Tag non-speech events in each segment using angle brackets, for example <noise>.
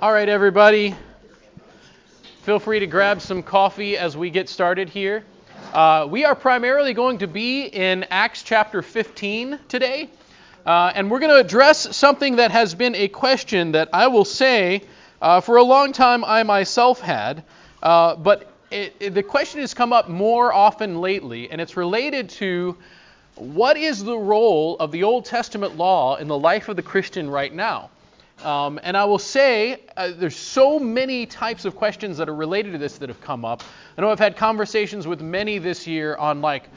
All right, everybody. Feel free to grab some coffee as we get started here. Uh, we are primarily going to be in Acts chapter 15 today, uh, and we're going to address something that has been a question that I will say uh, for a long time I myself had, uh, but it, it, the question has come up more often lately, and it's related to what is the role of the Old Testament law in the life of the Christian right now? Um, and I will say, uh, there's so many types of questions that are related to this that have come up. I know I've had conversations with many this year on, like,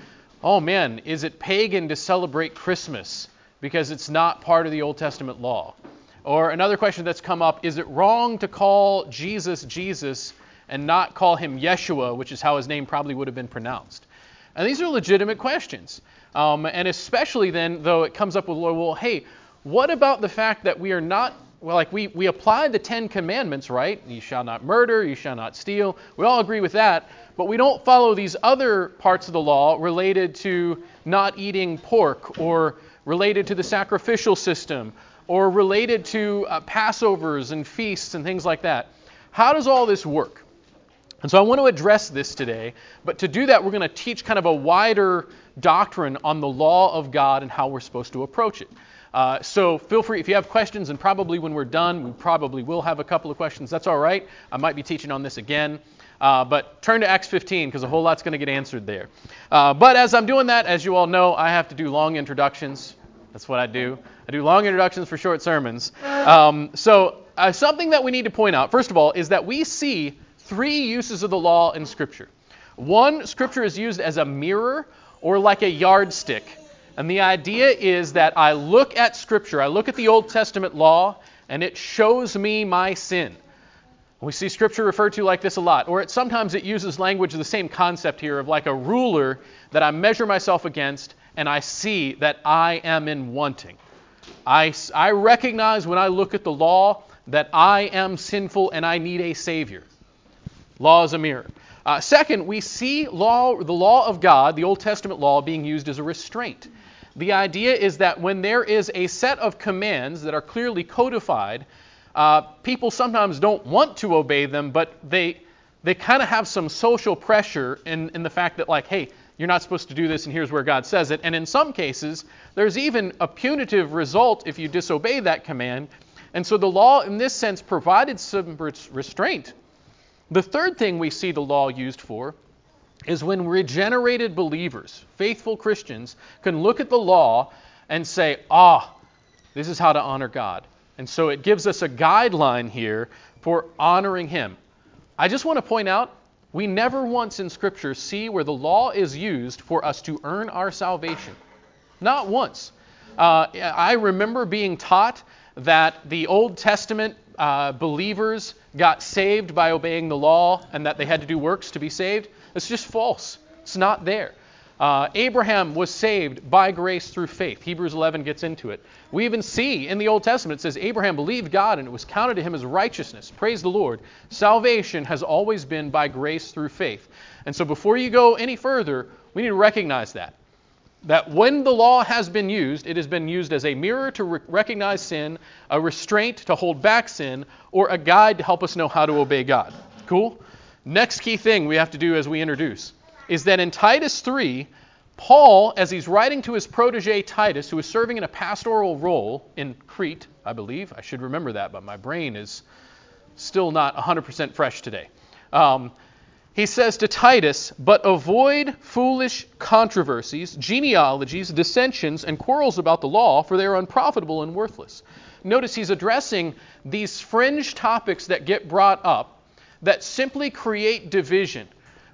oh man, is it pagan to celebrate Christmas because it's not part of the Old Testament law? Or another question that's come up is it wrong to call Jesus Jesus and not call him Yeshua, which is how his name probably would have been pronounced? And these are legitimate questions. Um, and especially then, though it comes up with, well, hey, what about the fact that we are not well, like we, we apply the Ten Commandments, right? You shall not murder, you shall not steal. We all agree with that, but we don't follow these other parts of the law related to not eating pork or related to the sacrificial system or related to uh, Passovers and feasts and things like that. How does all this work? And so I want to address this today, but to do that, we're going to teach kind of a wider doctrine on the law of God and how we're supposed to approach it. Uh, so feel free, if you have questions, and probably when we're done, we probably will have a couple of questions. That's all right. I might be teaching on this again. Uh, but turn to Acts 15 because a whole lot's going to get answered there. Uh, but as I'm doing that, as you all know, I have to do long introductions. That's what I do. I do long introductions for short sermons. Um, so uh, something that we need to point out, first of all, is that we see three uses of the law in Scripture. One, Scripture is used as a mirror or like a yardstick and the idea is that I look at Scripture, I look at the Old Testament law, and it shows me my sin. We see Scripture referred to like this a lot, or it, sometimes it uses language of the same concept here of like a ruler that I measure myself against, and I see that I am in wanting. I, I recognize when I look at the law that I am sinful and I need a Savior. Law is a mirror. Uh, second, we see law, the law of God, the Old Testament law, being used as a restraint. The idea is that when there is a set of commands that are clearly codified, uh, people sometimes don't want to obey them, but they they kind of have some social pressure in, in the fact that like, hey, you're not supposed to do this, and here's where God says it. And in some cases, there's even a punitive result if you disobey that command. And so the law, in this sense, provided some restraint. The third thing we see the law used for is when regenerated believers, faithful Christians, can look at the law and say, ah, this is how to honor God. And so it gives us a guideline here for honoring Him. I just want to point out we never once in Scripture see where the law is used for us to earn our salvation. Not once. Uh, I remember being taught that the Old Testament uh, believers got saved by obeying the law and that they had to do works to be saved. It's just false. It's not there. Uh, Abraham was saved by grace through faith. Hebrews 11 gets into it. We even see in the Old Testament, it says, Abraham believed God and it was counted to him as righteousness. Praise the Lord. Salvation has always been by grace through faith. And so before you go any further, we need to recognize that. That when the law has been used, it has been used as a mirror to re- recognize sin, a restraint to hold back sin, or a guide to help us know how to obey God. Cool? Next key thing we have to do as we introduce is that in Titus 3, Paul, as he's writing to his protege Titus, who is serving in a pastoral role in Crete, I believe, I should remember that, but my brain is still not 100% fresh today. Um, he says to Titus, But avoid foolish controversies, genealogies, dissensions, and quarrels about the law, for they are unprofitable and worthless. Notice he's addressing these fringe topics that get brought up that simply create division.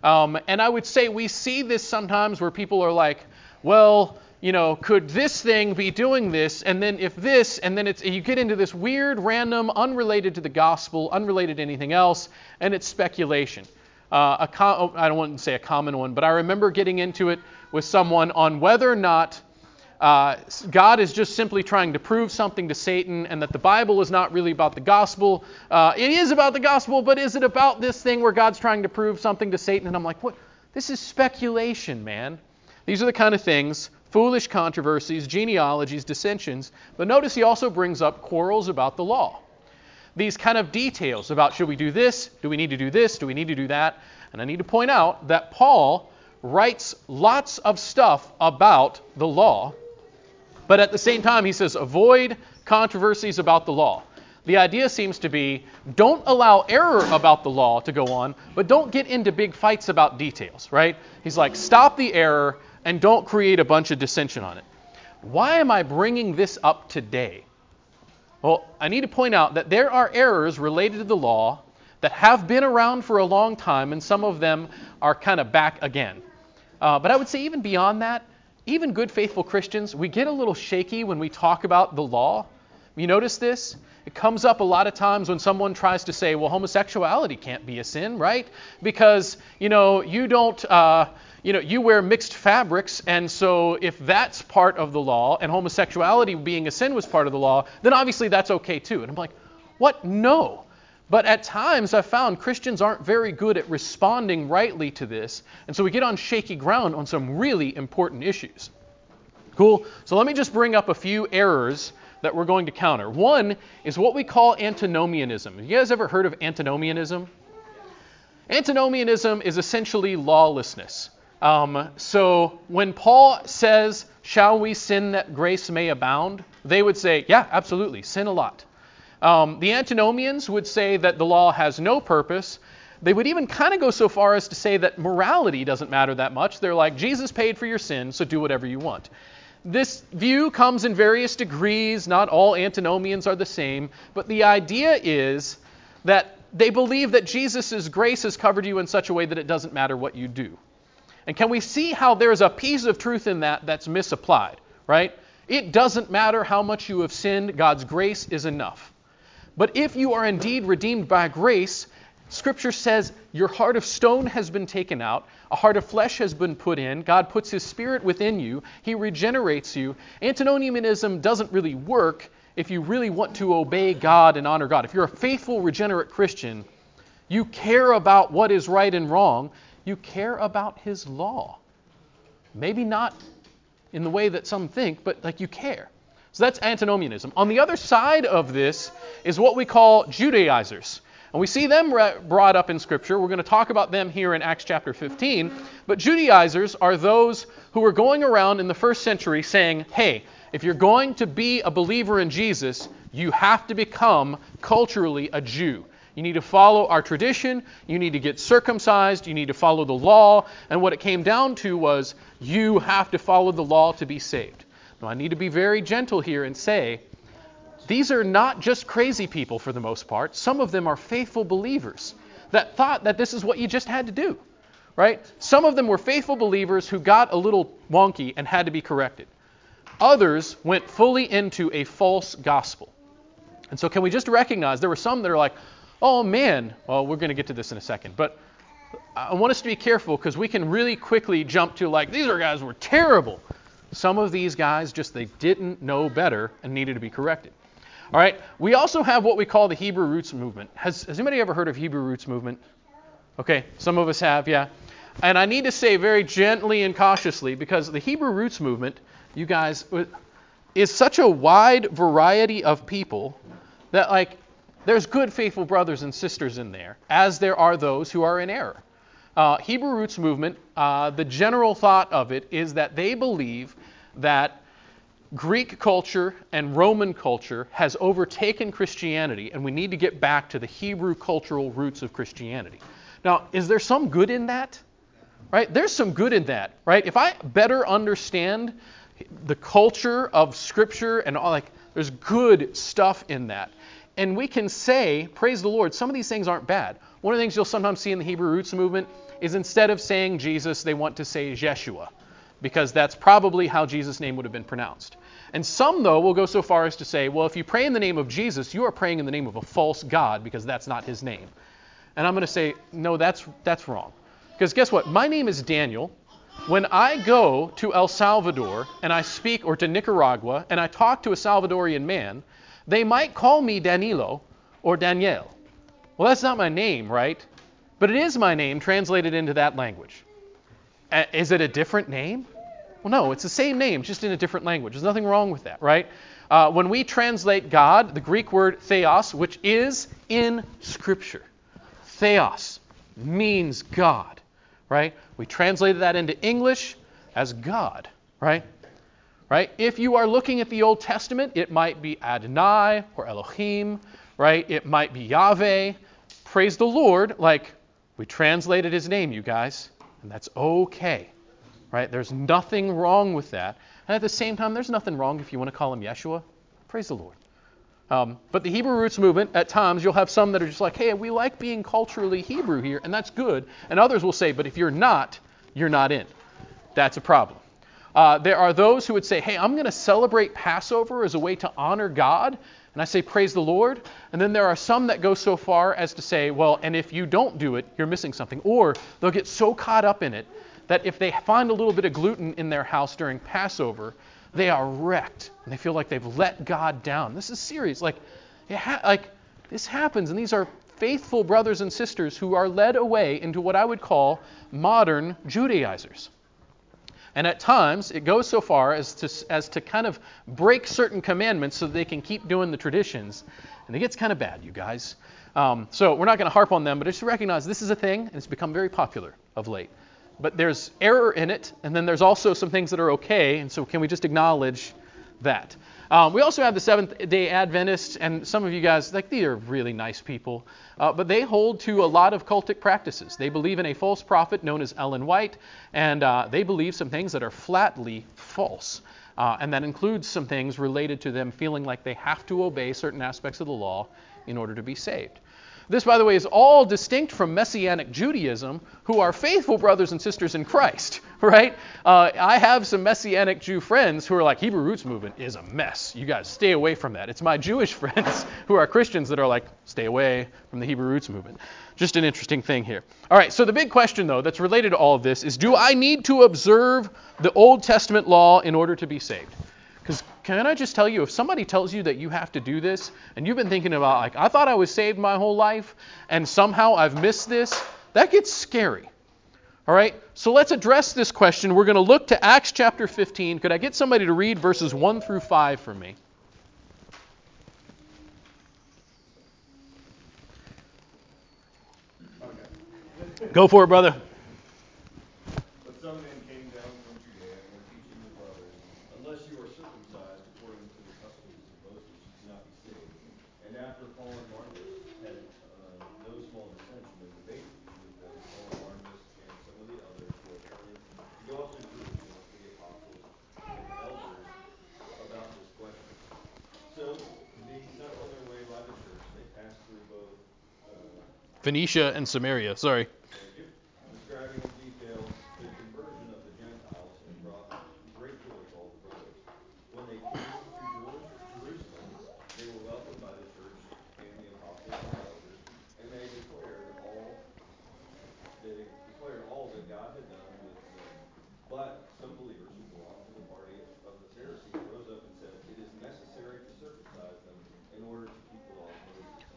Um, and I would say we see this sometimes where people are like, well, you know, could this thing be doing this? And then if this, and then it's you get into this weird, random, unrelated to the gospel, unrelated to anything else, and it's speculation. Uh, a com- I don't want to say a common one, but I remember getting into it with someone on whether or not uh, God is just simply trying to prove something to Satan and that the Bible is not really about the gospel. Uh, it is about the gospel, but is it about this thing where God's trying to prove something to Satan? And I'm like, what? This is speculation, man. These are the kind of things foolish controversies, genealogies, dissensions. But notice he also brings up quarrels about the law. these kind of details about should we do this? Do we need to do this? Do we need to do that? And I need to point out that Paul writes lots of stuff about the law, but at the same time, he says avoid controversies about the law. The idea seems to be don't allow error about the law to go on, but don't get into big fights about details, right? He's like, stop the error and don't create a bunch of dissension on it. Why am I bringing this up today? Well, I need to point out that there are errors related to the law that have been around for a long time, and some of them are kind of back again. Uh, but I would say, even beyond that, even good, faithful Christians, we get a little shaky when we talk about the law. You notice this? It comes up a lot of times when someone tries to say, well, homosexuality can't be a sin, right? Because, you know, you don't, uh, you know, you wear mixed fabrics, and so if that's part of the law, and homosexuality being a sin was part of the law, then obviously that's okay too. And I'm like, what? No. But at times I've found Christians aren't very good at responding rightly to this, and so we get on shaky ground on some really important issues. Cool? So let me just bring up a few errors that we're going to counter. One is what we call antinomianism. You guys ever heard of antinomianism? Antinomianism is essentially lawlessness. Um, so when Paul says, Shall we sin that grace may abound? they would say, Yeah, absolutely, sin a lot. Um, the antinomians would say that the law has no purpose. They would even kind of go so far as to say that morality doesn't matter that much. They're like, Jesus paid for your sin, so do whatever you want. This view comes in various degrees. Not all antinomians are the same. But the idea is that they believe that Jesus' grace has covered you in such a way that it doesn't matter what you do. And can we see how there's a piece of truth in that that's misapplied, right? It doesn't matter how much you have sinned, God's grace is enough. But if you are indeed redeemed by grace, Scripture says your heart of stone has been taken out, a heart of flesh has been put in. God puts His Spirit within you, He regenerates you. Antinomianism doesn't really work if you really want to obey God and honor God. If you're a faithful, regenerate Christian, you care about what is right and wrong, you care about His law. Maybe not in the way that some think, but like you care. So that's antinomianism. On the other side of this is what we call Judaizers. And we see them brought up in Scripture. We're going to talk about them here in Acts chapter 15. But Judaizers are those who were going around in the first century saying, hey, if you're going to be a believer in Jesus, you have to become culturally a Jew. You need to follow our tradition. You need to get circumcised. You need to follow the law. And what it came down to was you have to follow the law to be saved. Now, I need to be very gentle here and say these are not just crazy people for the most part. Some of them are faithful believers that thought that this is what you just had to do, right? Some of them were faithful believers who got a little wonky and had to be corrected. Others went fully into a false gospel. And so, can we just recognize there were some that are like, oh man, well, we're going to get to this in a second, but I want us to be careful because we can really quickly jump to like, these are guys who were terrible. Some of these guys just they didn't know better and needed to be corrected. All right. We also have what we call the Hebrew roots movement. Has, has anybody ever heard of Hebrew roots movement? Okay, some of us have, yeah. And I need to say very gently and cautiously because the Hebrew roots movement, you guys, uh, is such a wide variety of people that like there's good faithful brothers and sisters in there, as there are those who are in error. Uh, Hebrew roots movement, uh, the general thought of it is that they believe that Greek culture and Roman culture has overtaken Christianity, and we need to get back to the Hebrew cultural roots of Christianity. Now, is there some good in that? Right? There's some good in that, right? If I better understand the culture of Scripture and all, like, there's good stuff in that. And we can say, praise the Lord, some of these things aren't bad. One of the things you'll sometimes see in the Hebrew roots movement is instead of saying Jesus, they want to say Yeshua, because that's probably how Jesus' name would have been pronounced. And some, though, will go so far as to say, well, if you pray in the name of Jesus, you are praying in the name of a false God, because that's not his name. And I'm going to say, no, that's, that's wrong. Because guess what? My name is Daniel. When I go to El Salvador and I speak, or to Nicaragua, and I talk to a Salvadorian man, they might call me Danilo or Daniel. Well, that's not my name, right? But it is my name translated into that language. Is it a different name? Well, no, it's the same name, just in a different language. There's nothing wrong with that, right? Uh, when we translate God, the Greek word theos, which is in Scripture, theos means God, right? We translated that into English as God, right? Right? If you are looking at the Old Testament, it might be Adonai or Elohim, right? It might be Yahweh. Praise the Lord, like we translated his name, you guys, and that's okay. Right? There's nothing wrong with that. And at the same time, there's nothing wrong if you want to call him Yeshua. Praise the Lord. Um, but the Hebrew roots movement, at times, you'll have some that are just like, hey, we like being culturally Hebrew here, and that's good. And others will say, but if you're not, you're not in. That's a problem. Uh, there are those who would say, hey, I'm going to celebrate Passover as a way to honor God. And I say, praise the Lord. And then there are some that go so far as to say, well, and if you don't do it, you're missing something. Or they'll get so caught up in it that if they find a little bit of gluten in their house during Passover, they are wrecked and they feel like they've let God down. This is serious. Like, ha- like this happens, and these are faithful brothers and sisters who are led away into what I would call modern Judaizers. And at times, it goes so far as to, as to kind of break certain commandments so they can keep doing the traditions. And it gets kind of bad, you guys. Um, so we're not going to harp on them, but just recognize this is a thing, and it's become very popular of late but there's error in it, and then there's also some things that are okay, and so can we just acknowledge that? Um, we also have the Seventh Day Adventists, and some of you guys, like, these are really nice people, uh, but they hold to a lot of cultic practices. They believe in a false prophet known as Ellen White, and uh, they believe some things that are flatly false. Uh, and that includes some things related to them feeling like they have to obey certain aspects of the law in order to be saved. This, by the way, is all distinct from Messianic Judaism, who are faithful brothers and sisters in Christ, <laughs> right? Uh, I have some Messianic Jew friends who are like, Hebrew Roots Movement is a mess. You guys stay away from that. It's my Jewish <laughs> friends who are Christians that are like, stay away from the Hebrew Roots Movement. Just an interesting thing here. All right, so the big question, though, that's related to all of this is do I need to observe the Old Testament law in order to be saved? Can I just tell you, if somebody tells you that you have to do this, and you've been thinking about, like, I thought I was saved my whole life, and somehow I've missed this, that gets scary. All right? So let's address this question. We're going to look to Acts chapter 15. Could I get somebody to read verses 1 through 5 for me? Okay. Go for it, brother. Phoenicia and Samaria. Sorry.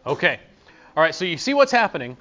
Okay. All right, so you see what's happening.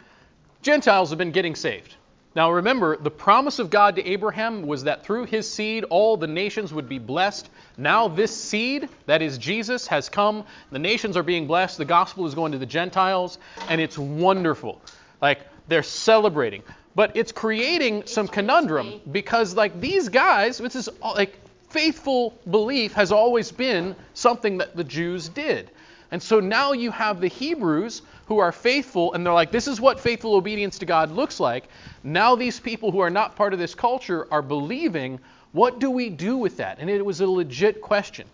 Gentiles have been getting saved. Now remember, the promise of God to Abraham was that through his seed all the nations would be blessed. Now this seed, that is Jesus, has come. The nations are being blessed. The gospel is going to the Gentiles, and it's wonderful. Like they're celebrating. But it's creating some conundrum because like these guys, this is like faithful belief has always been something that the Jews did. And so now you have the Hebrews who are faithful, and they're like, this is what faithful obedience to God looks like. Now these people who are not part of this culture are believing. What do we do with that? And it was a legit question.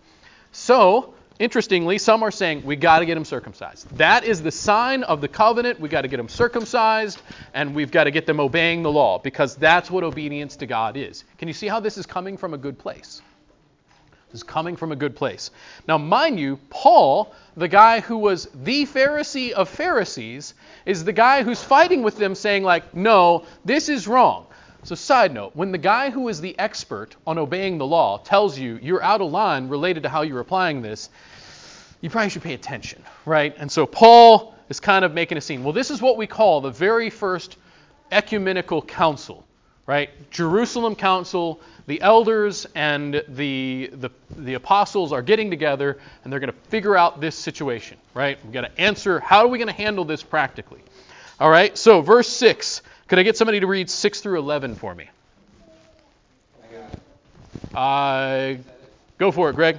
So, interestingly, some are saying we got to get them circumcised. That is the sign of the covenant. We got to get them circumcised, and we've got to get them obeying the law because that's what obedience to God is. Can you see how this is coming from a good place? This is coming from a good place. Now, mind you, Paul, the guy who was the Pharisee of Pharisees, is the guy who's fighting with them saying, like, no, this is wrong. So, side note, when the guy who is the expert on obeying the law tells you you're out of line related to how you're applying this, you probably should pay attention, right? And so Paul is kind of making a scene. Well, this is what we call the very first ecumenical council right? Jerusalem council, the elders and the, the, the apostles are getting together and they're going to figure out this situation, right? We've got to answer how are we going to handle this practically? All right, so verse 6. Could I get somebody to read 6 through 11 for me? Uh, go for it, Greg.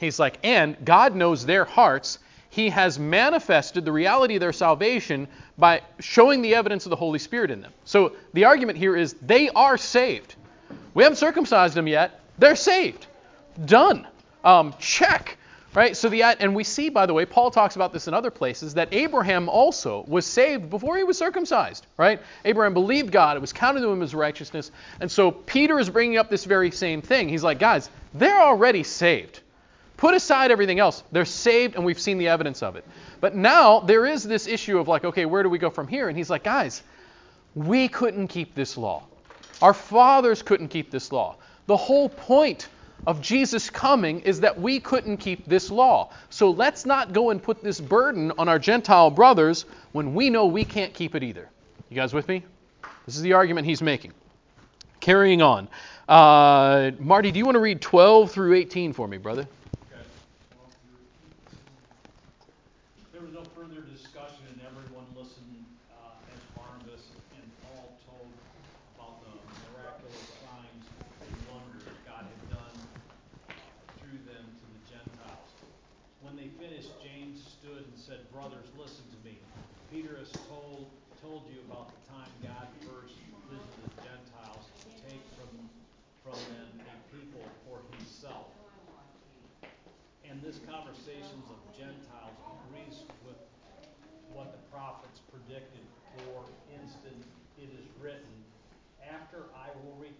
He's like, and God knows their hearts. He has manifested the reality of their salvation by showing the evidence of the Holy Spirit in them. So the argument here is they are saved. We haven't circumcised them yet. They're saved. Done. Um, check. Right? So the and we see, by the way, Paul talks about this in other places that Abraham also was saved before he was circumcised. Right? Abraham believed God; it was counted to him as righteousness. And so Peter is bringing up this very same thing. He's like, guys, they're already saved. Put aside everything else. They're saved, and we've seen the evidence of it. But now there is this issue of like, okay, where do we go from here? And he's like, guys, we couldn't keep this law. Our fathers couldn't keep this law. The whole point of Jesus coming is that we couldn't keep this law. So let's not go and put this burden on our Gentile brothers when we know we can't keep it either. You guys with me? This is the argument he's making. Carrying on. Uh, Marty, do you want to read 12 through 18 for me, brother?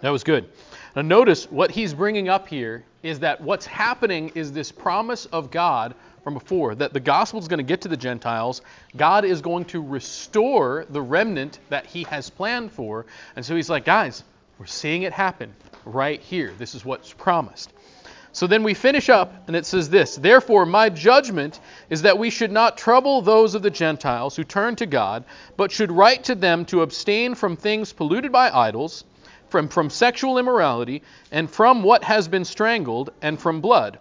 That was good. Now, notice what he's bringing up here is that what's happening is this promise of God from before that the gospel is going to get to the Gentiles. God is going to restore the remnant that he has planned for. And so he's like, guys, we're seeing it happen right here. This is what's promised. So then we finish up, and it says this Therefore, my judgment is that we should not trouble those of the Gentiles who turn to God, but should write to them to abstain from things polluted by idols, from, from sexual immorality, and from what has been strangled, and from blood.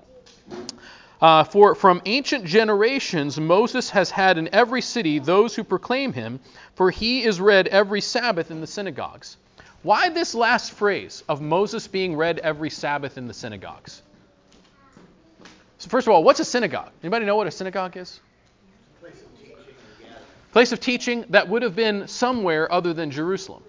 Uh, for from ancient generations Moses has had in every city those who proclaim him, for he is read every Sabbath in the synagogues. Why this last phrase of Moses being read every Sabbath in the synagogues? So first of all, what's a synagogue? Anybody know what a synagogue is? Place of teaching, Place of teaching that would have been somewhere other than Jerusalem.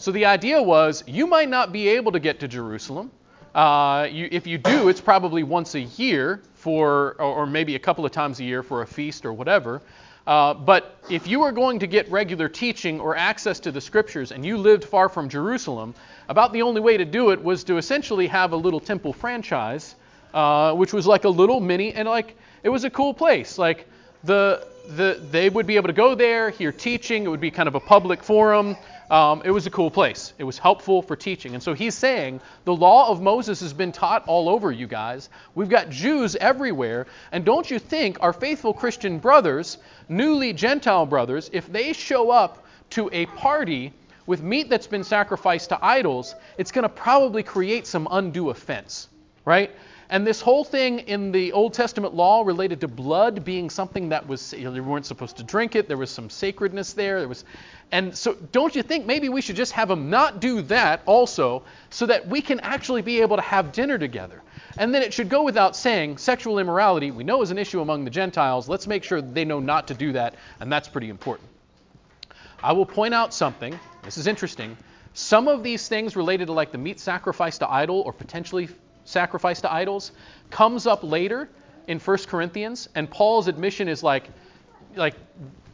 So the idea was you might not be able to get to Jerusalem. Uh, you, if you do, it's probably once a year for, or, or, maybe a couple of times a year for a feast or whatever. Uh, but if you were going to get regular teaching or access to the scriptures and you lived far from Jerusalem, about the only way to do it was to essentially have a little temple franchise uh, which was like a little mini, and like it was a cool place. Like the the, they would be able to go there, hear teaching. It would be kind of a public forum. Um, it was a cool place. It was helpful for teaching. And so he's saying the law of Moses has been taught all over you guys. We've got Jews everywhere. And don't you think our faithful Christian brothers, newly Gentile brothers, if they show up to a party with meat that's been sacrificed to idols, it's going to probably create some undue offense, right? And this whole thing in the Old Testament law related to blood being something that was you, know, you weren't supposed to drink it. There was some sacredness there. There was, and so don't you think maybe we should just have them not do that also, so that we can actually be able to have dinner together? And then it should go without saying, sexual immorality we know is an issue among the Gentiles. Let's make sure they know not to do that, and that's pretty important. I will point out something. This is interesting. Some of these things related to like the meat sacrifice to idol or potentially sacrifice to idols comes up later in 1 Corinthians, and Paul's admission is like, like,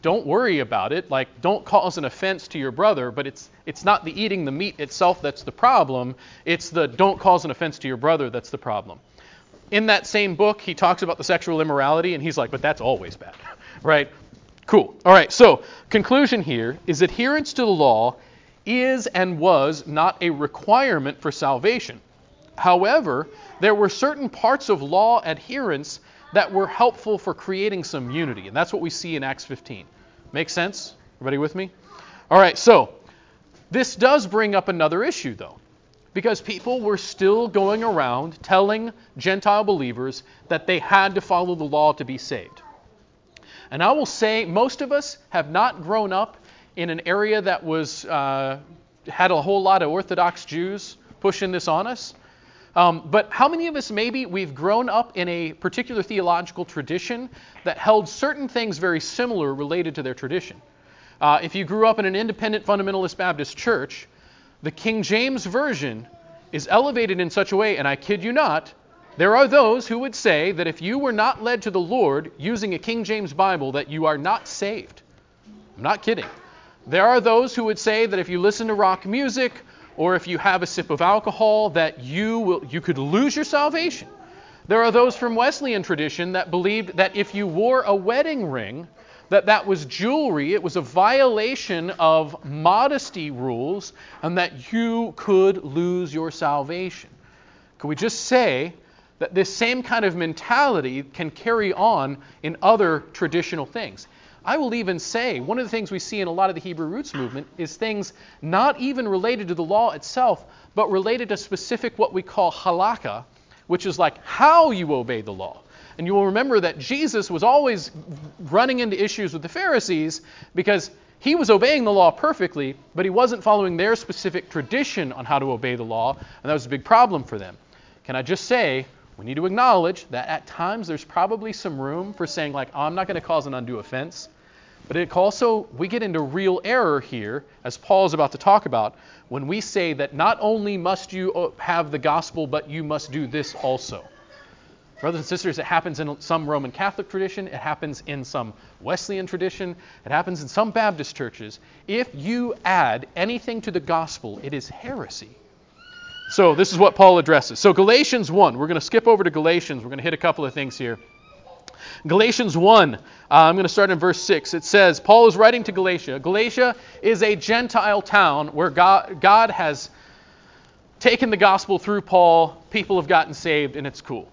don't worry about it. Like, don't cause an offense to your brother, but it's it's not the eating the meat itself that's the problem. It's the don't cause an offense to your brother that's the problem. In that same book, he talks about the sexual immorality, and he's like, but that's always bad, <laughs> right? Cool. All right. So conclusion here is adherence to the law is and was not a requirement for salvation. However, there were certain parts of law adherence that were helpful for creating some unity, and that's what we see in Acts 15. Make sense? Everybody with me? All right, so this does bring up another issue, though, because people were still going around telling Gentile believers that they had to follow the law to be saved. And I will say, most of us have not grown up in an area that was uh, had a whole lot of Orthodox Jews pushing this on us. Um, but how many of us maybe we've grown up in a particular theological tradition that held certain things very similar related to their tradition? Uh, if you grew up in an independent fundamentalist Baptist church, the King James Version is elevated in such a way, and I kid you not, there are those who would say that if you were not led to the Lord using a King James Bible, that you are not saved. I'm not kidding. There are those who would say that if you listen to rock music or if you have a sip of alcohol, that you will you could lose your salvation. There are those from Wesleyan tradition that believed that if you wore a wedding ring, that that was jewelry, it was a violation of modesty rules, and that you could lose your salvation. Could we just say that this same kind of mentality can carry on in other traditional things? I will even say one of the things we see in a lot of the Hebrew roots movement is things not even related to the law itself, but related to specific what we call halakha, which is like how you obey the law. And you will remember that Jesus was always running into issues with the Pharisees because he was obeying the law perfectly, but he wasn't following their specific tradition on how to obey the law, and that was a big problem for them. Can I just say, we need to acknowledge that at times there's probably some room for saying, like, oh, I'm not going to cause an undue offense. But it also, we get into real error here, as Paul is about to talk about, when we say that not only must you uh, have the gospel, but you must do this also. Brothers and sisters, it happens in some Roman Catholic tradition, it happens in some Wesleyan tradition, it happens in some Baptist churches. If you add anything to the gospel, it is heresy. So, this is what Paul addresses. So, Galatians 1, we're going to skip over to Galatians. We're going to hit a couple of things here. Galatians 1, uh, I'm going to start in verse 6. It says, Paul is writing to Galatia. Galatia is a Gentile town where God, God has taken the gospel through Paul, people have gotten saved, and it's cool.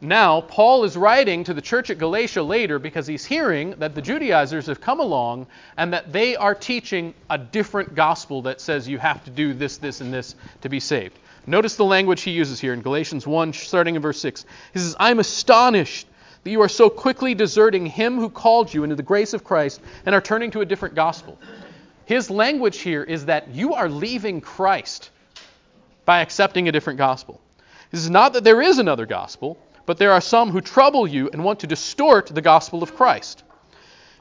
Now, Paul is writing to the church at Galatia later because he's hearing that the Judaizers have come along and that they are teaching a different gospel that says you have to do this, this, and this to be saved. Notice the language he uses here in Galatians 1, starting in verse 6. He says, I'm astonished that you are so quickly deserting him who called you into the grace of Christ and are turning to a different gospel. His language here is that you are leaving Christ by accepting a different gospel. This is not that there is another gospel, but there are some who trouble you and want to distort the gospel of Christ.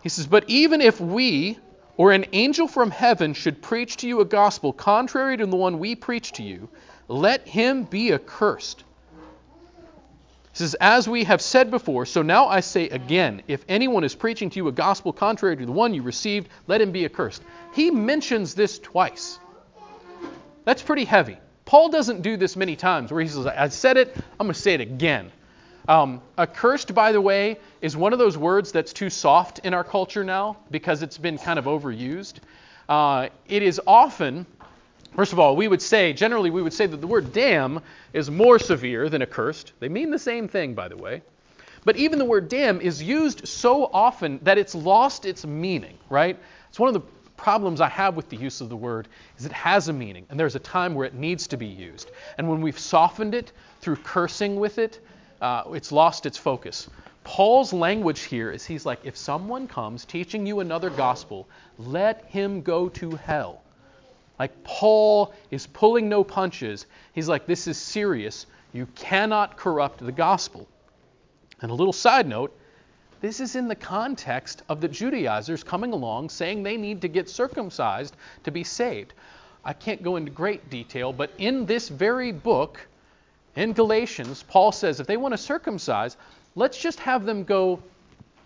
He says, But even if we or an angel from heaven should preach to you a gospel contrary to the one we preach to you, let him be accursed. He says, As we have said before, so now I say again, if anyone is preaching to you a gospel contrary to the one you received, let him be accursed. He mentions this twice. That's pretty heavy. Paul doesn't do this many times where he says, I said it, I'm going to say it again. Um, accursed, by the way, is one of those words that's too soft in our culture now because it's been kind of overused. Uh, it is often, first of all, we would say, generally, we would say that the word damn is more severe than accursed. They mean the same thing, by the way. But even the word damn is used so often that it's lost its meaning, right? It's one of the problems I have with the use of the word is it has a meaning, and there's a time where it needs to be used. And when we've softened it through cursing with it, uh, it's lost its focus. Paul's language here is he's like, if someone comes teaching you another gospel, let him go to hell. Like Paul is pulling no punches. He's like, this is serious. You cannot corrupt the gospel. And a little side note this is in the context of the Judaizers coming along saying they need to get circumcised to be saved. I can't go into great detail, but in this very book, in Galatians, Paul says if they want to circumcise, let's just have them go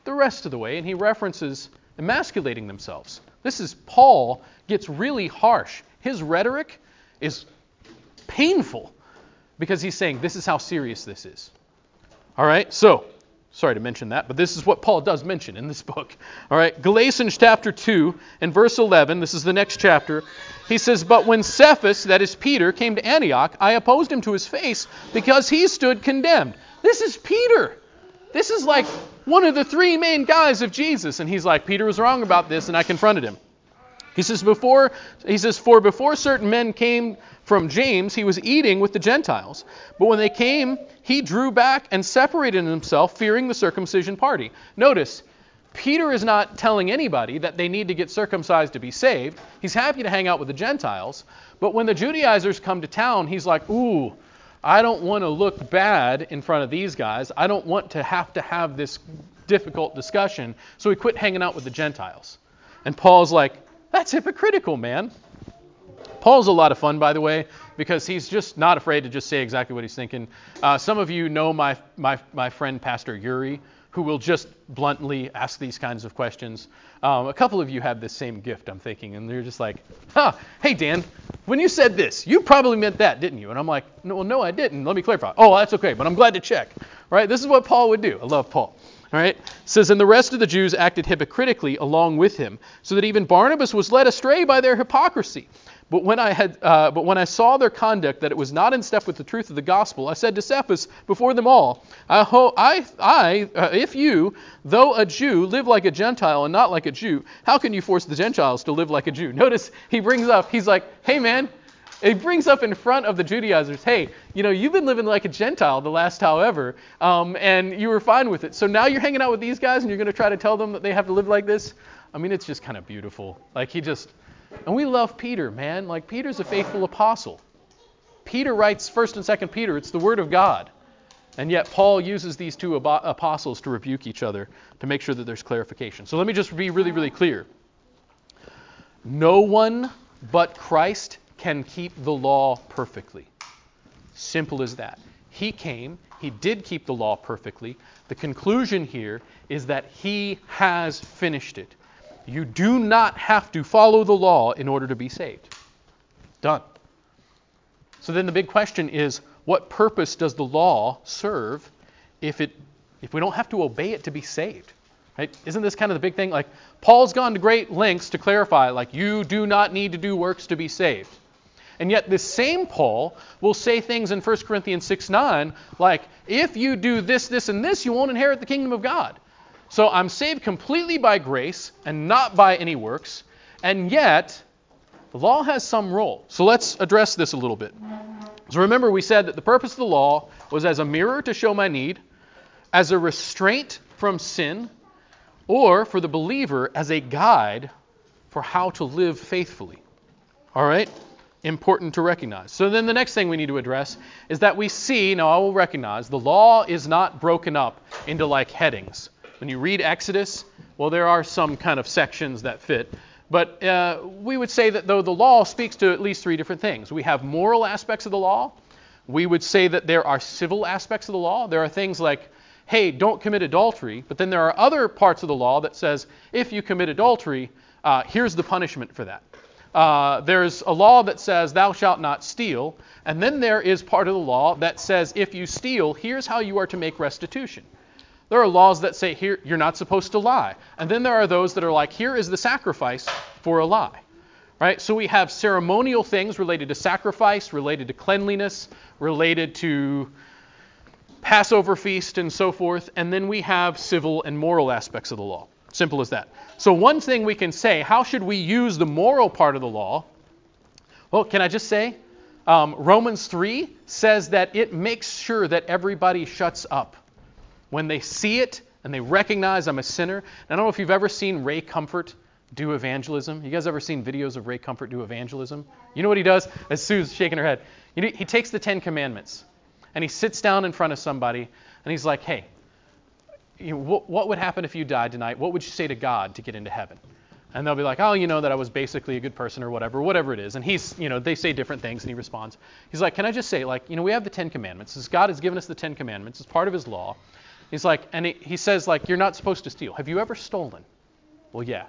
the rest of the way. And he references emasculating themselves. This is Paul gets really harsh. His rhetoric is painful because he's saying this is how serious this is. All right, so sorry to mention that, but this is what Paul does mention in this <laughs> book. All right, Galatians chapter 2 and verse 11, this is the next chapter. He says, But when Cephas, that is Peter, came to Antioch, I opposed him to his face because he stood condemned. This is Peter. This is like one of the three main guys of Jesus. And he's like, Peter was wrong about this, and I confronted him. He says, before, he says, For before certain men came from James, he was eating with the Gentiles. But when they came, he drew back and separated himself, fearing the circumcision party. Notice, Peter is not telling anybody that they need to get circumcised to be saved. He's happy to hang out with the Gentiles. But when the Judaizers come to town, he's like, Ooh, I don't want to look bad in front of these guys. I don't want to have to have this difficult discussion. So he quit hanging out with the Gentiles. And Paul's like, That's hypocritical, man. Paul's a lot of fun, by the way, because he's just not afraid to just say exactly what he's thinking. Uh, some of you know my, my, my friend, Pastor Yuri, who will just bluntly ask these kinds of questions. Um, a couple of you have this same gift, I'm thinking, and they're just like, huh, hey, Dan, when you said this, you probably meant that, didn't you? And I'm like, no, well, no, I didn't. Let me clarify. Oh, that's okay, but I'm glad to check. Right? This is what Paul would do. I love Paul. All right? It says, And the rest of the Jews acted hypocritically along with him, so that even Barnabas was led astray by their hypocrisy. But when I had, uh, but when I saw their conduct that it was not in step with the truth of the gospel, I said to Cephas before them all, I, ho- I, I uh, if you, though a Jew, live like a Gentile and not like a Jew, how can you force the Gentiles to live like a Jew? <laughs> Notice he brings up, he's like, hey man, he brings up in front of the Judaizers, hey, you know, you've been living like a Gentile the last however, um, and you were fine with it. So now you're hanging out with these guys and you're going to try to tell them that they have to live like this? I mean, it's just kind of beautiful. Like he just and we love Peter, man. Like Peter's a faithful apostle. Peter writes 1st and 2nd Peter, it's the word of God. And yet Paul uses these two apostles to rebuke each other to make sure that there's clarification. So let me just be really really clear. No one but Christ can keep the law perfectly. Simple as that. He came, he did keep the law perfectly. The conclusion here is that he has finished it. You do not have to follow the law in order to be saved. Done. So then the big question is what purpose does the law serve if it if we don't have to obey it to be saved? Right? Isn't this kind of the big thing? Like Paul's gone to great lengths to clarify like you do not need to do works to be saved. And yet this same Paul will say things in 1 Corinthians 6 9 like if you do this, this, and this, you won't inherit the kingdom of God. So I'm saved completely by grace and not by any works, and yet the law has some role. So let's address this a little bit. So remember, we said that the purpose of the law was as a mirror to show my need, as a restraint from sin, or for the believer as a guide for how to live faithfully. All right? Important to recognize. So then the next thing we need to address is that we see, now I will recognize, the law is not broken up into like headings. When you read Exodus, well, there are some kind of sections that fit. But uh, we would say that though the law speaks to at least three different things. We have moral aspects of the law. We would say that there are civil aspects of the law. There are things like, hey, don't commit adultery. But then there are other parts of the law that says, if you commit adultery, uh, here's the punishment for that. uh, there's a law that says, Thou shalt not steal. And then there is part of the law that says, If you steal, here's how you are to make restitution. There are laws that say, Here, you're not supposed to lie. And then there are those that are like, Here is the sacrifice for a lie. Right? So we have ceremonial things related to sacrifice, related to cleanliness, related to Passover feast, and so forth. And then we have civil and moral aspects of the law. Simple as that. So, one thing we can say how should we use the moral part of the law? Well, can I just say? Um, Romans 3 says that it makes sure that everybody shuts up. When they see it and they recognize I'm a sinner. And I don't know if you've ever seen Ray Comfort do evangelism. You guys ever seen videos of Ray Comfort do evangelism? You know what he does? As Sue's shaking her head. He takes the Ten Commandments and he sits down in front of somebody and he's like, hey, you know, what, what would happen if you died tonight? What would you say to God to get into heaven? And they'll be like, oh, you know that I was basically a good person or whatever, whatever it is. And he's, you know, they say different things and he responds. He's like, can I just say, like, you know, we have the Ten Commandments. God has given us the Ten Commandments. It's part of his law. He's like, and he, he says, like, you're not supposed to steal. Have you ever stolen? Well, yeah.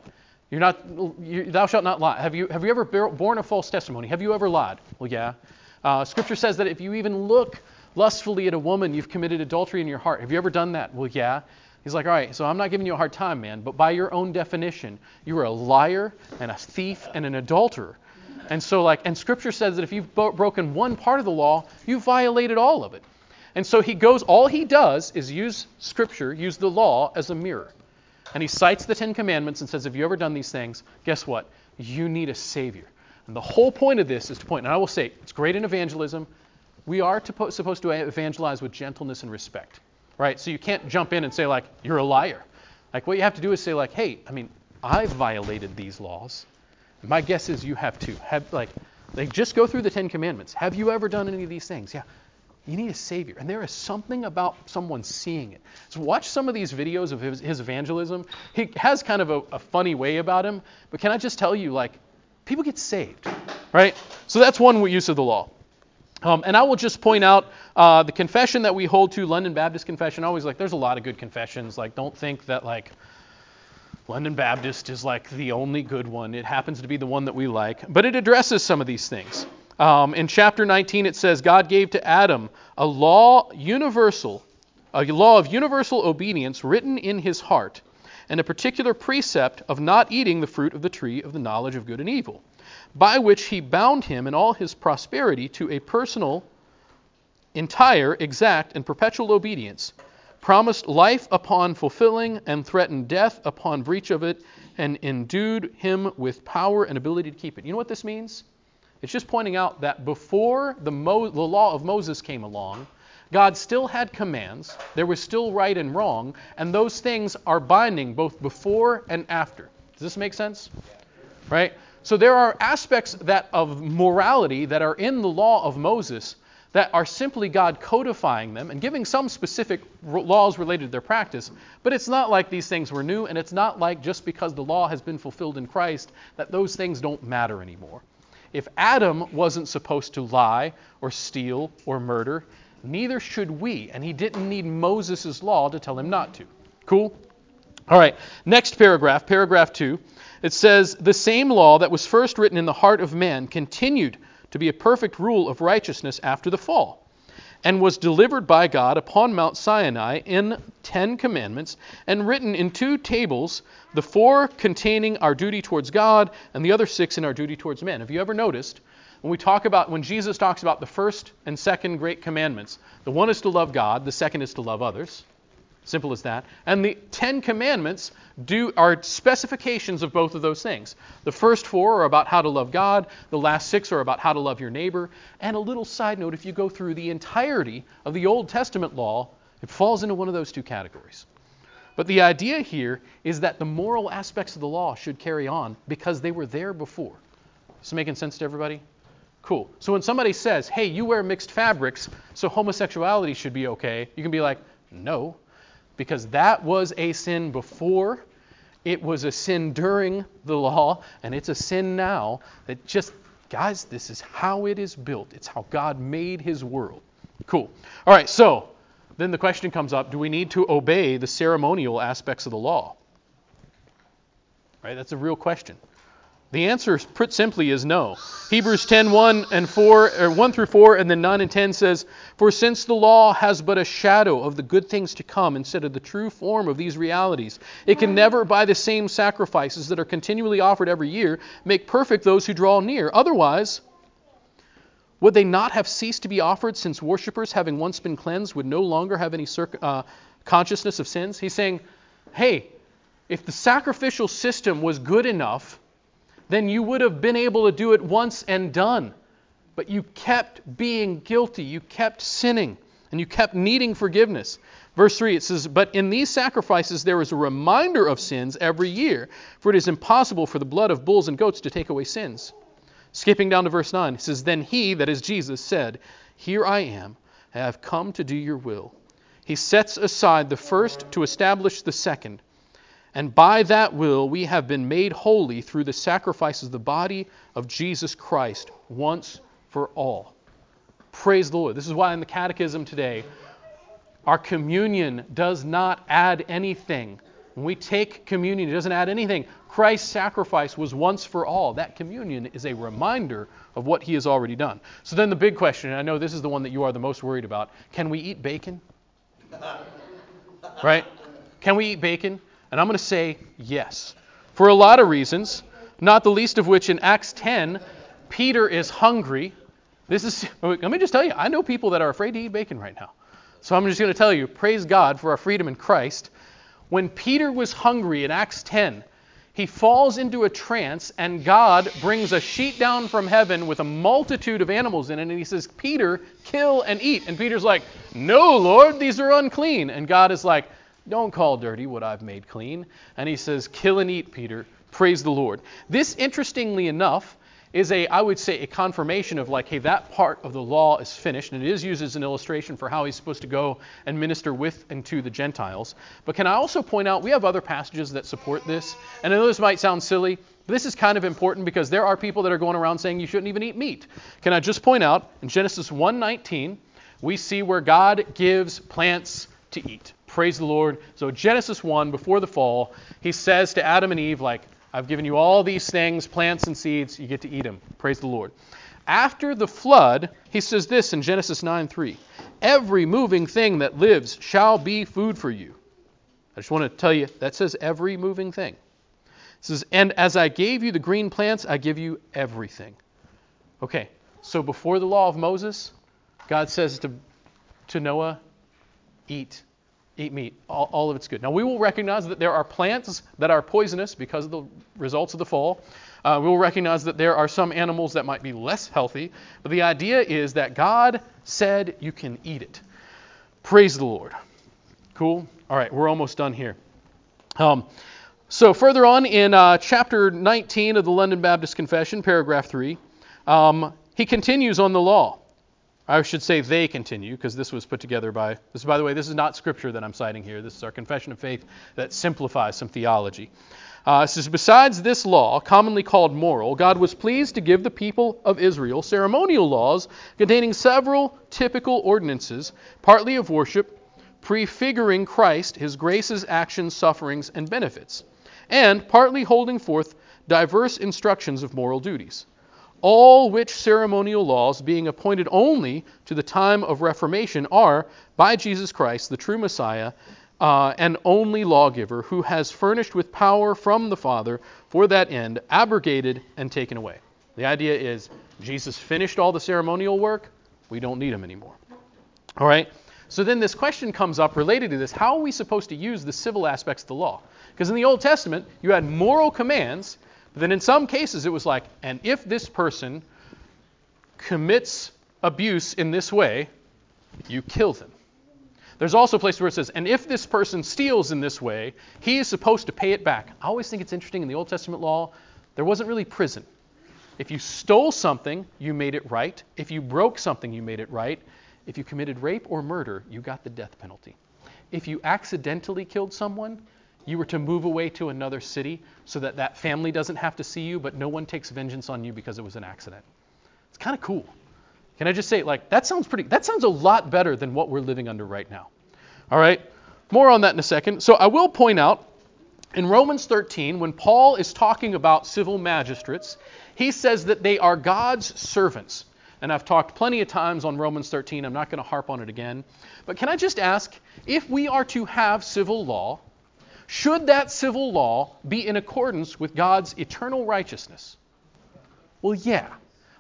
You're not, you, thou shalt not lie. Have you, have you ever borne a false testimony? Have you ever lied? Well, yeah. Uh, scripture says that if you even look lustfully at a woman, you've committed adultery in your heart. Have you ever done that? Well, yeah. He's like, all right, so I'm not giving you a hard time, man, but by your own definition, you are a liar and a thief and an adulterer. And so, like, and Scripture says that if you've broken one part of the law, you've violated all of it. And so he goes, all he does is use Scripture, use the law as a mirror. And he cites the Ten Commandments and says, Have you ever done these things? Guess what? You need a Savior. And the whole point of this is to point, and I will say, it's great in evangelism. We are to, supposed to evangelize with gentleness and respect right? So you can't jump in and say, like, you're a liar. Like, what you have to do is say, like, hey, I mean, I've violated these laws. My guess is you have too. Have, like, they just go through the Ten Commandments. Have you ever done any of these things? Yeah. You need a Savior. And there is something about someone seeing it. So watch some of these videos of his, his evangelism. He has kind of a, a funny way about him. But can I just tell you, like, people get saved, right? So that's one use of the law. Um, and I will just point out uh, the confession that we hold to, London Baptist Confession. Always like, there's a lot of good confessions. Like, don't think that like London Baptist is like the only good one. It happens to be the one that we like, but it addresses some of these things. Um, in chapter 19, it says God gave to Adam a law universal, a law of universal obedience written in his heart, and a particular precept of not eating the fruit of the tree of the knowledge of good and evil by which he bound him in all his prosperity to a personal, entire, exact, and perpetual obedience, promised life upon fulfilling, and threatened death upon breach of it, and endued him with power and ability to keep it. You know what this means? It's just pointing out that before the, Mo- the law of Moses came along, God still had commands. There was still right and wrong, and those things are binding both before and after. Does this make sense? Right? So there are aspects that of morality that are in the law of Moses that are simply God codifying them and giving some specific laws related to their practice. But it's not like these things were new, and it's not like just because the law has been fulfilled in Christ that those things don't matter anymore. If Adam wasn't supposed to lie or steal or murder, neither should we, and he didn't need Moses' law to tell him not to. Cool? All right, next paragraph, paragraph 2. It says, The same law that was first written in the heart of man continued to be a perfect rule of righteousness after the fall, and was delivered by God upon Mount Sinai in Ten Commandments, and written in two tables, the four containing our duty towards God, and the other six in our duty towards men. Have you ever noticed? When we talk about, when Jesus talks about the first and second great commandments, the one is to love God, the second is to love others. Simple as that. And the Ten Commandments do are specifications of both of those things. The first four are about how to love God. The last six are about how to love your neighbor. And a little side note: if you go through the entirety of the Old Testament law, it falls into one of those two categories. But the idea here is that the moral aspects of the law should carry on because they were there before. Is this making sense to everybody? Cool. So when somebody says, "Hey, you wear mixed fabrics, so homosexuality should be okay," you can be like, "No." Because that was a sin before, it was a sin during the law, and it's a sin now that just, guys, this is how it is built. It's how God made his world. Cool. All right, so then the question comes up do we need to obey the ceremonial aspects of the law? Right? That's a real question. The answer, put simply, is no. Hebrews 10 1 and 4, or 1 through 4, and then 9 and 10 says, For since the law has but a shadow of the good things to come instead of the true form of these realities, it can never, by the same sacrifices that are continually offered every year, make perfect those who draw near. Otherwise, would they not have ceased to be offered, since worshippers, having once been cleansed, would no longer have any uh, consciousness of sins? He's saying, hey, if the sacrificial system was good enough, then you would have been able to do it once and done. But you kept being guilty, you kept sinning, and you kept needing forgiveness. Verse 3, it says, But in these sacrifices there is a reminder of sins every year, for it is impossible for the blood of bulls and goats to take away sins. Skipping down to verse 9, it says, Then he, that is Jesus, said, Here I am, I have come to do your will. He sets aside the first to establish the second. And by that will we have been made holy through the sacrifice of the body of Jesus Christ once for all. Praise the Lord. This is why in the Catechism today, our communion does not add anything. When we take communion, it doesn't add anything. Christ's sacrifice was once for all. That communion is a reminder of what he has already done. So then the big question, and I know this is the one that you are the most worried about can we eat bacon? <laughs> right? Can we eat bacon? And I'm going to say yes. For a lot of reasons, not the least of which in Acts 10, Peter is hungry. This is <laughs> let me just tell you, I know people that are afraid to eat bacon right now. So I'm just going to tell you, praise God for our freedom in Christ. When Peter was hungry in Acts 10, he falls into a trance, and God brings a sheet down from heaven with a multitude of animals in it, and he says, Peter, kill and eat. And Peter's like, No, Lord, these are unclean. And God is like, don't call dirty what I've made clean. And he says, Kill and eat, Peter. Praise the Lord. This, interestingly enough, is a, I would say, a confirmation of like, hey, that part of the law is finished, and it is used as an illustration for how he's supposed to go and minister with and to the Gentiles. But can I also point out, we have other passages that support this, and I know this might sound silly, but this is kind of important because there are people that are going around saying you shouldn't even eat meat. Can I just point out, in Genesis 1:19, we see where God gives plants to eat. Praise the Lord. So, Genesis 1, before the fall, he says to Adam and Eve, like, I've given you all these things, plants and seeds, you get to eat them. Praise the Lord. After the flood, he says this in Genesis 9 3 Every moving thing that lives shall be food for you. I just want to tell you, that says every moving thing. It says, And as I gave you the green plants, I give you everything. Okay, so before the law of Moses, God says to, to Noah, eat, eat meat. All, all, of it's good. Now, we will recognize that there are plants that are poisonous because of the results of the fall. Uh, we will recognize that there are some animals that might be less healthy. But the idea is that God said you can eat it. Praise the Lord. Cool? All right, we're almost done here. Um, so, further on in uh, chapter 19 of the London Baptist Confession, paragraph 3, um, he continues on the law. I should say they continue because this was put together by this by the way this is not scripture that I'm citing here this is our confession of faith that simplifies some theology. Uh, it says besides this law commonly called moral God was pleased to give the people of Israel ceremonial laws containing several typical ordinances partly of worship prefiguring Christ his graces actions sufferings and benefits and partly holding forth diverse instructions of moral duties all which ceremonial laws, being appointed only to the time of Reformation, are, by Jesus Christ, the true Messiah, uh, and only lawgiver, who has furnished with power from the Father for that end, abrogated and taken away. The idea is Jesus finished all the ceremonial work, we don't need him anymore. All right? So then this question comes up related to this how are we supposed to use the civil aspects of the law? Because in the Old Testament, you had moral commands but then in some cases, it was like, and if this person commits abuse in this way, you kill them. There's also a place where it says, and if this person steals in this way, he is supposed to pay it back. I always think it's interesting in the Old Testament law, there wasn't really prison. If you stole something, you made it right. If you broke something, you made it right. If you committed rape or murder, you got the death penalty. If you accidentally killed someone, you were to move away to another city so that that family doesn't have to see you, but no one takes vengeance on you because it was an accident. It's kind of cool. Can I just say, like, that sounds pretty, that sounds a lot better than what we're living under right now. All right? More on that in a second. So I will point out In Romans 13, when Paul is talking about civil magistrates, he says that they are God's servants. And I've talked plenty of times on Romans 13. I'm not going to harp on it again. But can I just ask if we are to have civil law, should that civil law be in accordance with God's eternal righteousness? Well, yeah.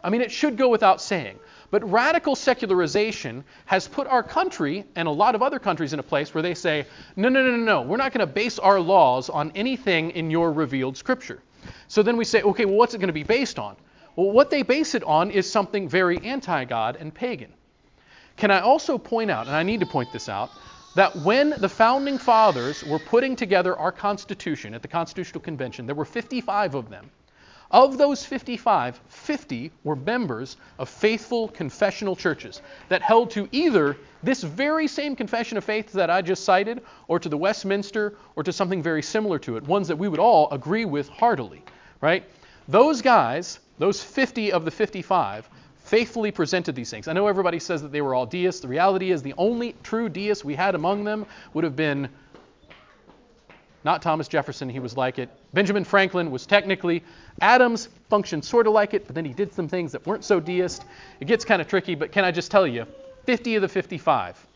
I mean, it should go without saying. But radical secularization has put our country and a lot of other countries in a place where they say, no, no, no, no, no, we're not going to base our laws on anything in your revealed scripture. So then we say, okay, well, what's it going to be based on? Well, what they base it on is something very anti God and pagan. Can I also point out, and I need to point this out, that when the founding fathers were putting together our Constitution at the Constitutional Convention, there were 55 of them. Of those 55, 50 were members of faithful confessional churches that held to either this very same confession of faith that I just cited, or to the Westminster, or to something very similar to it, ones that we would all agree with heartily, right? Those guys, those 50 of the 55, faithfully presented these things. I know everybody says that they were all deists. The reality is the only true deist we had among them would have been not Thomas Jefferson, he was like it. Benjamin Franklin was technically. Adams functioned sort of like it, but then he did some things that weren't so deist. It gets kind of tricky, but can I just tell you, 50 of the 55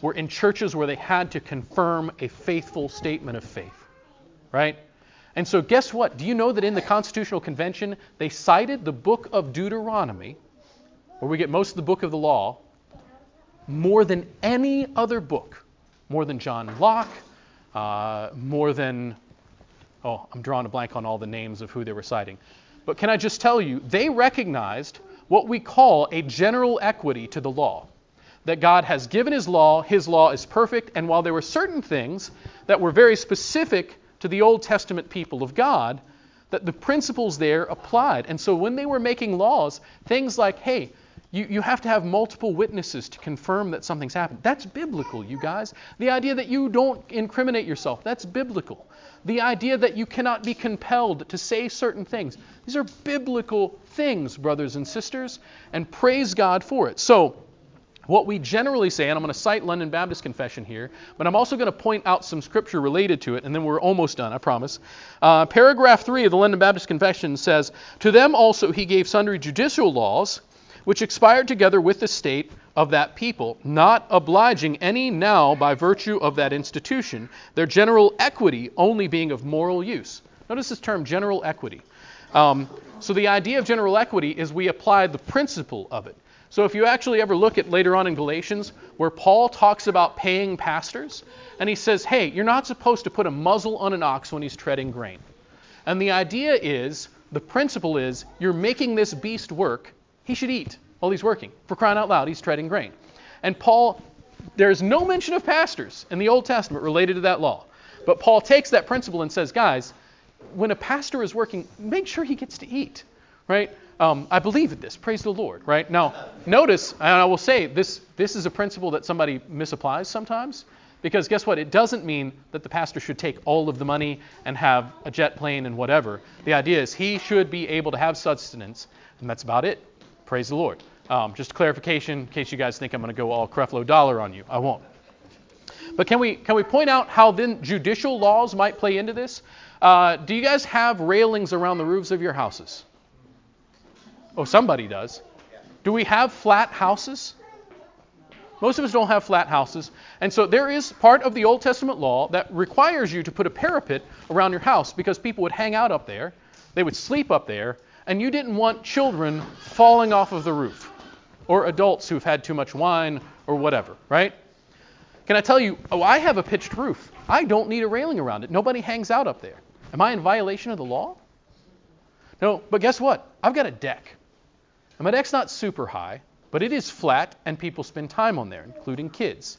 were in churches where they had to confirm a faithful statement of faith, right? And so, guess what? Do you know that in the Constitutional Convention, they cited the book of Deuteronomy, where we get most of the book of the law, more than any other book, more than John Locke, uh, more than, oh, I'm drawing a blank on all the names of who they were citing. But can I just tell you, they recognized what we call a general equity to the law. That God has given His law, His law is perfect, and while there were certain things that were very specific to the Old Testament people of God, that the principles there applied. And so when they were making laws, things like, hey, you, you have to have multiple witnesses to confirm that something's happened. That's biblical, you guys. The idea that you don't incriminate yourself, that's biblical. The idea that you cannot be compelled to say certain things, these are biblical things, brothers and sisters, and praise God for it. So, what we generally say, and I'm going to cite London Baptist Confession here, but I'm also going to point out some scripture related to it, and then we're almost done, I promise. Uh, paragraph 3 of the London Baptist Confession says, To them also he gave sundry judicial laws which expired together with the state of that people, not obliging any now by virtue of that institution, their general equity only being of moral use. Notice this term, general equity. Um, so the idea of general equity is we apply the principle of it. So if you actually ever look at later on in Galatians, where Paul talks about paying pastors, and he says, hey, you're not supposed to put a muzzle on an ox when he's treading grain. And the idea is, the principle is, you're making this beast work he should eat while he's working. For crying out loud, he's treading grain. And Paul, there's no mention of pastors in the Old Testament related to that law. But Paul takes that principle and says, guys, when a pastor is working, make sure he gets to eat, right? Um, I believe in this. Praise the Lord, right? Now, notice, and I will say, this, this is a principle that somebody misapplies sometimes. Because guess what? It doesn't mean that the pastor should take all of the money and have a jet plane and whatever. The idea is he should be able to have sustenance, and that's about it. Praise the Lord. Um, just clarification in case you guys think I'm going to go all Creflo Dollar on you. I won't. But can we can we point out how then judicial laws might play into this? Uh, do you guys have railings around the roofs of your houses? Oh, somebody does. Do we have flat houses? Most of us don't have flat houses. And so there is part of the Old Testament law that requires you to put a parapet around your house because people would hang out up there, they would sleep up there, and you didn't want children falling off of the roof or adults who've had too much wine or whatever, right? Can I tell you, oh, I have a pitched roof. I don't need a railing around it. Nobody hangs out up there. Am I in violation of the law? No, but guess what? I've got a deck. And my deck's not super high, but it is flat and people spend time on there, including kids.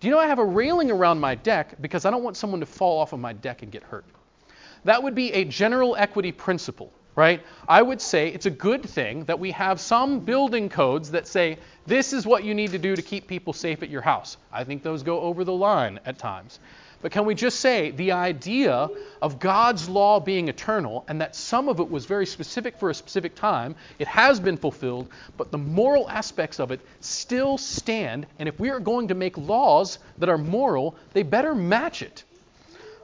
Do you know I have a railing around my deck because I don't want someone to fall off of my deck and get hurt? That would be a general equity principle right? I would say it's a good thing that we have some building codes that say this is what you need to do to keep people safe at your house. I think those go over the line at times. But can we just say the idea of God's law being eternal and that some of it was very specific for a specific time, it has been fulfilled, but the moral aspects of it still stand. And if we are going to make laws that are moral, they better match it.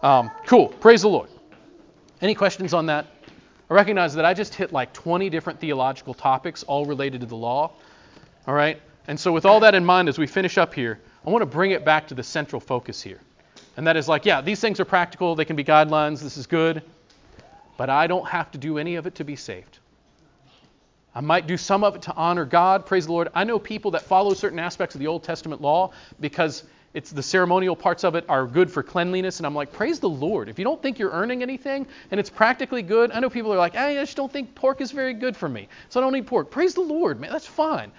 Um, cool. Praise the Lord. Any questions on that? I recognize that I just hit like 20 different theological topics, all related to the law. All right? And so, with all that in mind, as we finish up here, I want to bring it back to the central focus here. And that is like, yeah, these things are practical, they can be guidelines, this is good, but I don't have to do any of it to be saved. I might do some of it to honor God, praise the Lord. I know people that follow certain aspects of the Old Testament law because it's the ceremonial parts of it are good for cleanliness, and I'm like, praise the Lord. If you don't think you're earning anything and it's practically good, I know people are like, I just don't think pork is very good for me, so I don't eat pork. Praise the Lord, man, that's fine.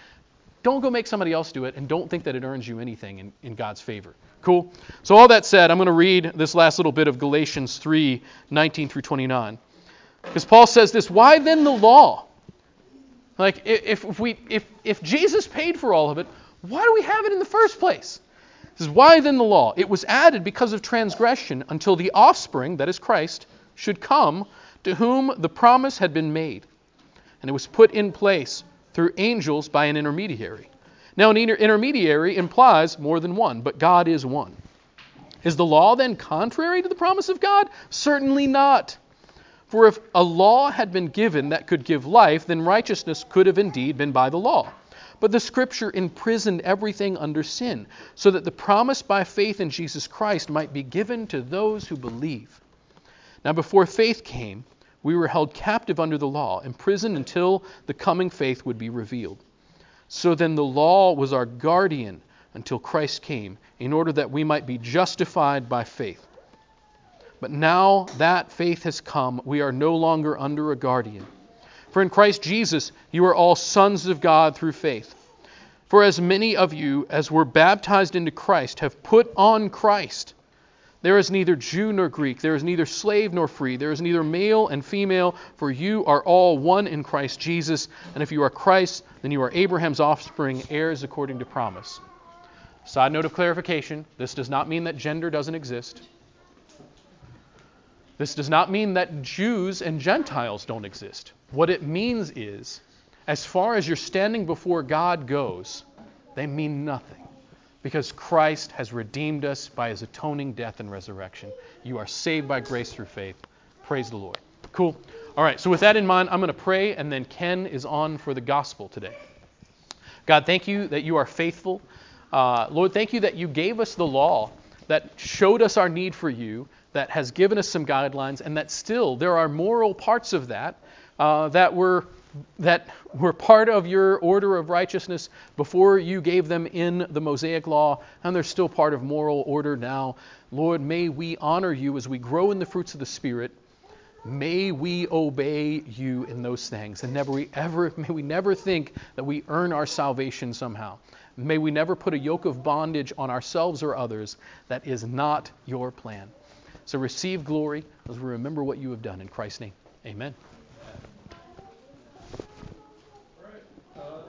Don't go make somebody else do it, and don't think that it earns you anything in, in God's favor. Cool? So, all that said, I'm going to read this last little bit of Galatians 3 19 through 29. Because Paul says this Why then the law? Like, if, if, we, if, if Jesus paid for all of it, why do we have it in the first place? Says, Why then the law? It was added because of transgression until the offspring, that is Christ, should come, to whom the promise had been made. And it was put in place through angels by an intermediary. Now, an intermediary implies more than one, but God is one. Is the law then contrary to the promise of God? Certainly not. For if a law had been given that could give life, then righteousness could have indeed been by the law. But the Scripture imprisoned everything under sin, so that the promise by faith in Jesus Christ might be given to those who believe. Now, before faith came, we were held captive under the law, imprisoned until the coming faith would be revealed. So then the law was our guardian until Christ came, in order that we might be justified by faith. But now that faith has come, we are no longer under a guardian. For in Christ Jesus you are all sons of God through faith. For as many of you as were baptized into Christ have put on Christ. There is neither Jew nor Greek, there is neither slave nor free, there is neither male and female, for you are all one in Christ Jesus. And if you are Christ, then you are Abraham's offspring, heirs according to promise. Side note of clarification this does not mean that gender doesn't exist. This does not mean that Jews and Gentiles don't exist. What it means is, as far as your standing before God goes, they mean nothing because Christ has redeemed us by his atoning death and resurrection. You are saved by grace through faith. Praise the Lord. Cool. All right, so with that in mind, I'm going to pray, and then Ken is on for the gospel today. God, thank you that you are faithful. Uh, Lord, thank you that you gave us the law that showed us our need for you, that has given us some guidelines, and that still there are moral parts of that uh, that were that were part of your order of righteousness before you gave them in the Mosaic law, and they're still part of moral order now. Lord, may we honor you as we grow in the fruits of the Spirit. May we obey you in those things, and never we ever <laughs> may we never think that we earn our salvation somehow. May we never put a yoke of bondage on ourselves or others that is not your plan. So receive glory as we remember what you have done in Christ's name. Amen.